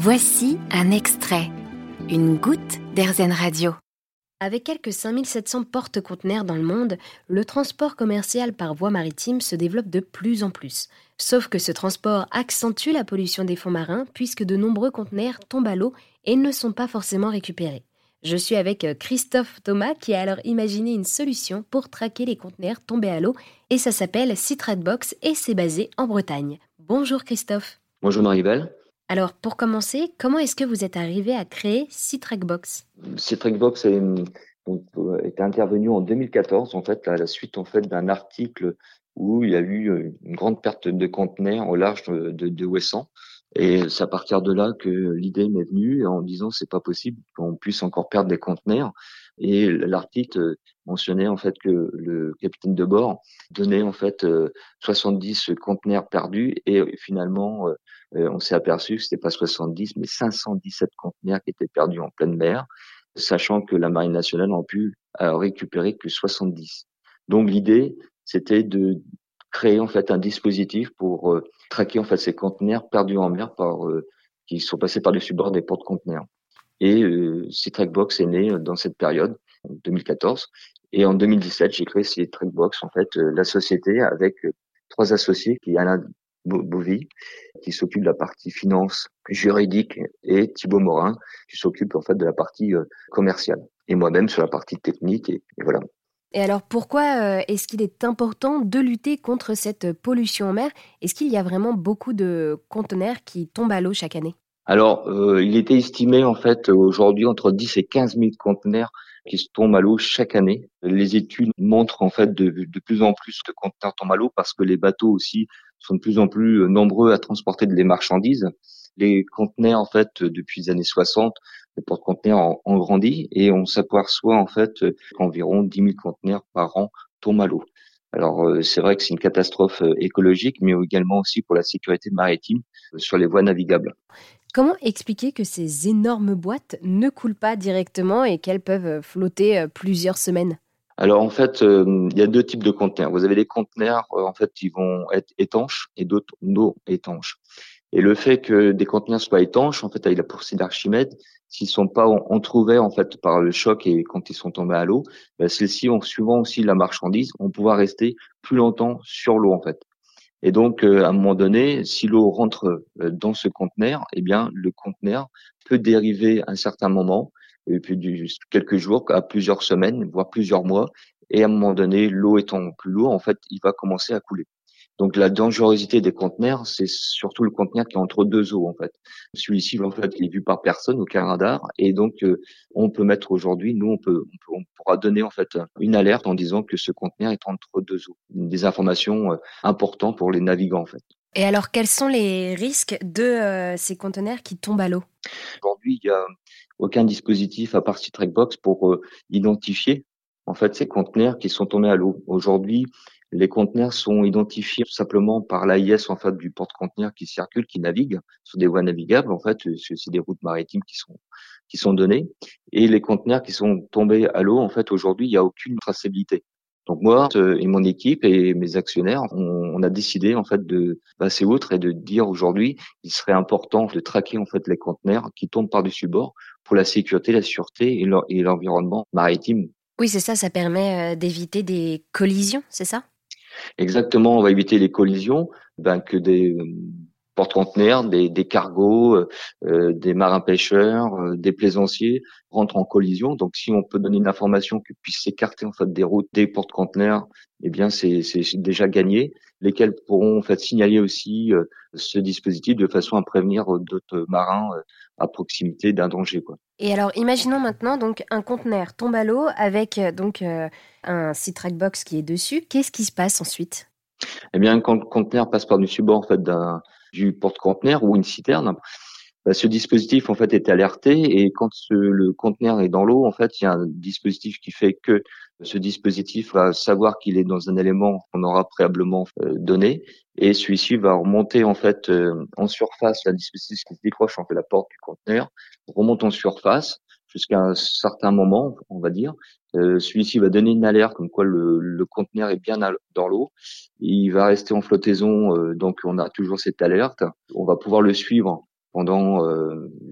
Voici un extrait, une goutte d'Airzen Radio. Avec quelques 5700 porte-conteneurs dans le monde, le transport commercial par voie maritime se développe de plus en plus. Sauf que ce transport accentue la pollution des fonds marins puisque de nombreux conteneurs tombent à l'eau et ne sont pas forcément récupérés. Je suis avec euh, Christophe Thomas qui a alors imaginé une solution pour traquer les conteneurs tombés à l'eau et ça s'appelle Box et c'est basé en Bretagne. Bonjour Christophe. Bonjour Maribel. Alors pour commencer, comment est-ce que vous êtes arrivé à créer Box Box est, euh, est intervenu en 2014 en fait à la suite en fait d'un article où il y a eu euh, une grande perte de conteneurs au large de, de, Ouessant et c'est à partir de là que l'idée m'est venue en disant c'est pas possible qu'on puisse encore perdre des conteneurs. Et l'article mentionnait en fait que le capitaine de bord donnait en fait 70 conteneurs perdus et finalement euh, on s'est aperçu que c'était pas 70 mais 517 conteneurs qui étaient perdus en pleine mer, sachant que la marine nationale n'a pu récupérer que 70. Donc l'idée c'était de créer en fait un dispositif pour euh, traquer en fait ces conteneurs perdus en mer par euh, qui sont passés par dessus bord des porte-conteneurs. Et euh, Box est né dans cette période, en 2014. Et en 2017, j'ai créé Box, en fait, euh, la société avec trois associés, qui est Alain Bouvy, qui s'occupe de la partie finance juridique, et Thibaut Morin, qui s'occupe en fait de la partie commerciale. Et moi-même sur la partie technique, et voilà. Et alors pourquoi euh, est-ce qu'il est important de lutter contre cette pollution en mer? Est-ce qu'il y a vraiment beaucoup de conteneurs qui tombent à l'eau chaque année? Alors, euh, il était estimé en fait aujourd'hui entre 10 et 15 000 conteneurs qui se tombent à l'eau chaque année. Les études montrent en fait de, plus en plus de conteneurs tombent à l'eau parce que les bateaux aussi sont de plus en plus nombreux à transporter des marchandises. Les conteneurs, en fait, depuis les années 60, les porte-conteneurs ont, grandi et on s'aperçoit en fait qu'environ 10 000 conteneurs par an tombent à l'eau. Alors euh, c'est vrai que c'est une catastrophe euh, écologique, mais également aussi pour la sécurité maritime sur les voies navigables. Comment expliquer que ces énormes boîtes ne coulent pas directement et qu'elles peuvent flotter plusieurs semaines? Alors en fait, il y a deux types de conteneurs. Vous avez des conteneurs en fait qui vont être étanches et d'autres non étanches. Et le fait que des conteneurs soient étanches, en fait, avec la poussée d'Archimède, s'ils sont pas entrouvés en fait par le choc et quand ils sont tombés à l'eau, ben, celles-ci, ont suivant aussi la marchandise, vont pouvoir rester plus longtemps sur l'eau en fait. Et donc, euh, à un moment donné, si l'eau rentre euh, dans ce conteneur, eh bien, le conteneur peut dériver à un certain moment, et puis quelques jours à plusieurs semaines, voire plusieurs mois. Et à un moment donné, l'eau étant plus lourde, en fait, il va commencer à couler. Donc la dangerosité des conteneurs, c'est surtout le conteneur qui est entre deux eaux en fait. Celui-ci en fait, il est vu par personne, aucun radar, et donc euh, on peut mettre aujourd'hui, nous on peut, on pourra donner en fait une alerte en disant que ce conteneur est entre deux eaux. Des informations euh, importantes pour les navigants en fait. Et alors quels sont les risques de euh, ces conteneurs qui tombent à l'eau? Aujourd'hui, il n'y a aucun dispositif à part Trackbox pour identifier en fait ces conteneurs qui sont tombés à l'eau. Aujourd'hui, les conteneurs sont identifiés simplement par l'AIS en fait du porte-conteneur qui circule, qui navigue sur des voies navigables. En fait, c'est des routes maritimes qui sont qui sont données. Et les conteneurs qui sont tombés à l'eau, en fait, aujourd'hui, il n'y a aucune traçabilité. Donc moi et mon équipe et mes actionnaires, on, a décidé en fait de passer outre et de dire aujourd'hui, il serait important de traquer en fait les conteneurs qui tombent par-dessus bord pour la sécurité, la sûreté et l'environnement maritime. Oui, c'est ça, ça permet euh, d'éviter des collisions, c'est ça? Exactement, on va éviter les collisions, ben, que des euh, porte-conteneurs, des, cargos, euh, euh, des marins-pêcheurs, des plaisanciers rentrent en collision. Donc, si on peut donner une information qui puisse s'écarter des routes des porte-conteneurs, eh bien, c'est déjà gagné. Lesquels pourront signaler aussi ce dispositif de façon à prévenir d'autres marins à proximité d'un danger. Et alors, imaginons maintenant donc un conteneur tombe à l'eau avec donc un C-Track Box qui est dessus. Qu'est-ce qui se passe ensuite? Eh bien, quand le conteneur passe par-dessus bord en fait, du porte-conteneur ou une citerne, bah, ce dispositif en fait est alerté et quand le conteneur est dans l'eau, en fait, il y a un dispositif qui fait que ce dispositif va savoir qu'il est dans un élément qu'on aura préalablement euh, donné et celui-ci va remonter en fait euh, en surface, la dispositif qui se décroche entre la porte du conteneur remonte en surface jusqu'à un certain moment, on va dire. Euh, celui-ci va donner une alerte comme quoi le, conteneur est bien dans l'eau. Il va rester en flottaison, euh, donc on a toujours cette alerte. On va pouvoir le suivre pendant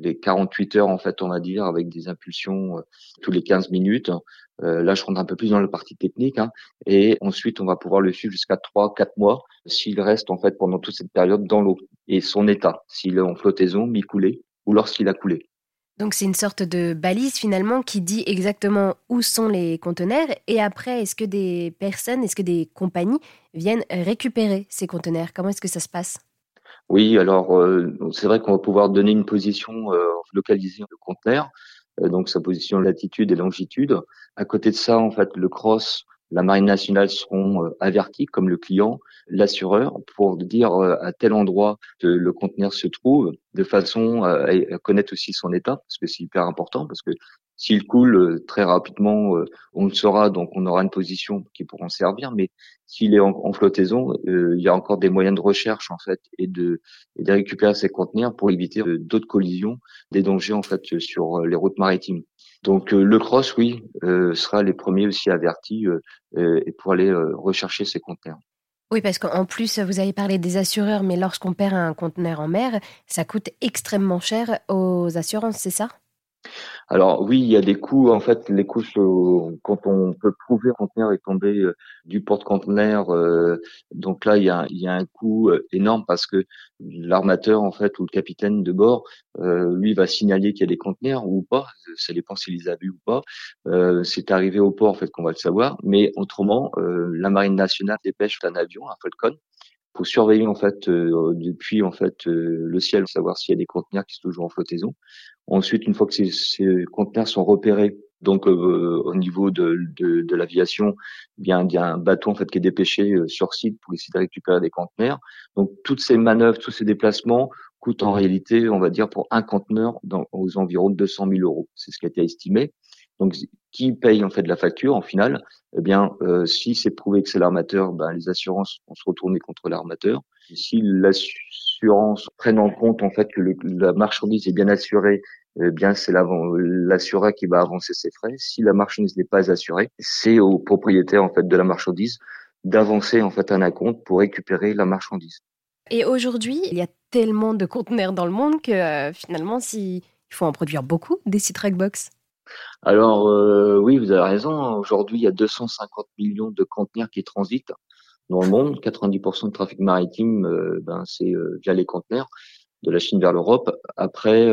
les 48 heures en fait, on va dire, avec des impulsions tous les 15 minutes. là, je rentre un peu plus dans la partie technique, hein, et ensuite on va pouvoir le suivre jusqu'à 3-4 mois s'il reste en fait pendant toute cette période dans l'eau et son état, s'il est en flottaison, mi-coulé ou lorsqu'il a coulé. Donc c'est une sorte de balise finalement qui dit exactement où sont les conteneurs. Et après est-ce que des personnes, est-ce que des compagnies viennent récupérer ces conteneurs? Comment est-ce que ça se passe? Oui, alors euh, c'est vrai qu'on va pouvoir donner une position euh, localisée du conteneur, euh, donc sa position latitude et longitude. À côté de ça, en fait, le cross la marine nationale seront euh, avertis, comme le client, l'assureur, pour dire euh, à tel endroit que le conteneur se trouve, de façon à connaître aussi son état, parce que c'est hyper important, parce que s'il coule euh, très rapidement, on le saura, donc on aura une position qui pourra servir. Mais s'il est en, flottaison, il y a encore des moyens de recherche en fait et de, et de récupérer ces conteneurs pour éviter d'autres collisions, des dangers en fait sur les routes maritimes. Donc euh, le cross, oui, euh, sera les premiers aussi avertis euh, pour aller rechercher ces conteneurs. Oui, parce qu'en plus, vous avez parlé des assureurs, mais lorsqu'on perd un conteneur en mer, ça coûte extrêmement cher aux assurances, c'est ça? Alors oui, il y a des coûts. En fait, les coûts quand on peut prouver qu'un conteneur est tombé euh, du porte-conteneur, euh, donc là il y a, un coût euh, énorme parce que l'armateur en fait ou le capitaine de bord, lui va signaler qu'il y a des conteneurs ou pas. Ça dépend s'il les a vus ou pas. c'est arrivé au port en fait qu'on va le savoir. Mais autrement, la marine nationale dépêche un avion, un Falcon, pour surveiller en fait depuis en fait le ciel, savoir s'il y a des conteneurs qui sont toujours en flottaison. Ensuite, une fois que ces, ces conteneurs sont repérés, donc euh, au niveau de, de, de l'aviation, eh bien il y a un bateau en fait qui est dépêché euh, sur site pour essayer de récupérer des conteneurs. Donc toutes ces manœuvres, tous ces déplacements coûtent en réalité, on va dire, pour un conteneur dans, aux environs de 200 000 euros. C'est ce qui a été estimé. Donc, qui paye en fait la facture en finale Eh bien, euh, si c'est prouvé que c'est l'armateur, ben, les assurances vont se retourner contre l'armateur. Si l'assurance prenne en compte en fait que le, la marchandise est bien assurée, eh bien c'est l'assureur qui va avancer ses frais. Si la marchandise n'est pas assurée, c'est au propriétaire en fait de la marchandise d'avancer en fait un acompte pour récupérer la marchandise. Et aujourd'hui, il y a tellement de conteneurs dans le monde que euh, finalement, si, il faut en produire beaucoup des Citrac Box. Alors euh, oui, vous avez raison. Aujourd'hui, il y a 250 millions de conteneurs qui transitent dans le monde. 90% de trafic maritime, euh, ben, c'est euh, via les conteneurs de la Chine vers l'Europe. Après,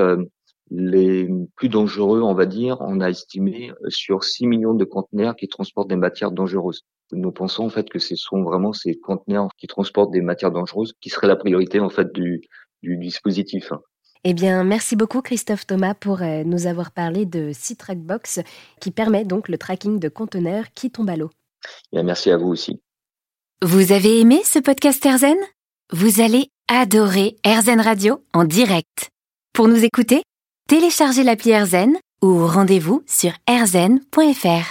les plus dangereux, on va dire, on a estimé sur 6 millions de conteneurs qui transportent des matières dangereuses. Nous pensons en fait que ce sont vraiment ces conteneurs qui transportent des matières dangereuses qui seraient la priorité en fait du, du dispositif. Eh bien, merci beaucoup Christophe Thomas pour euh, nous avoir parlé de C-Track Box qui permet donc le tracking de conteneurs qui tombent à l'eau. merci à vous aussi. Vous avez aimé ce podcast Erzen Vous allez adorer Erzen Radio en direct. Pour nous écouter, téléchargez l'appli Erzen ou rendez-vous sur erzen.fr.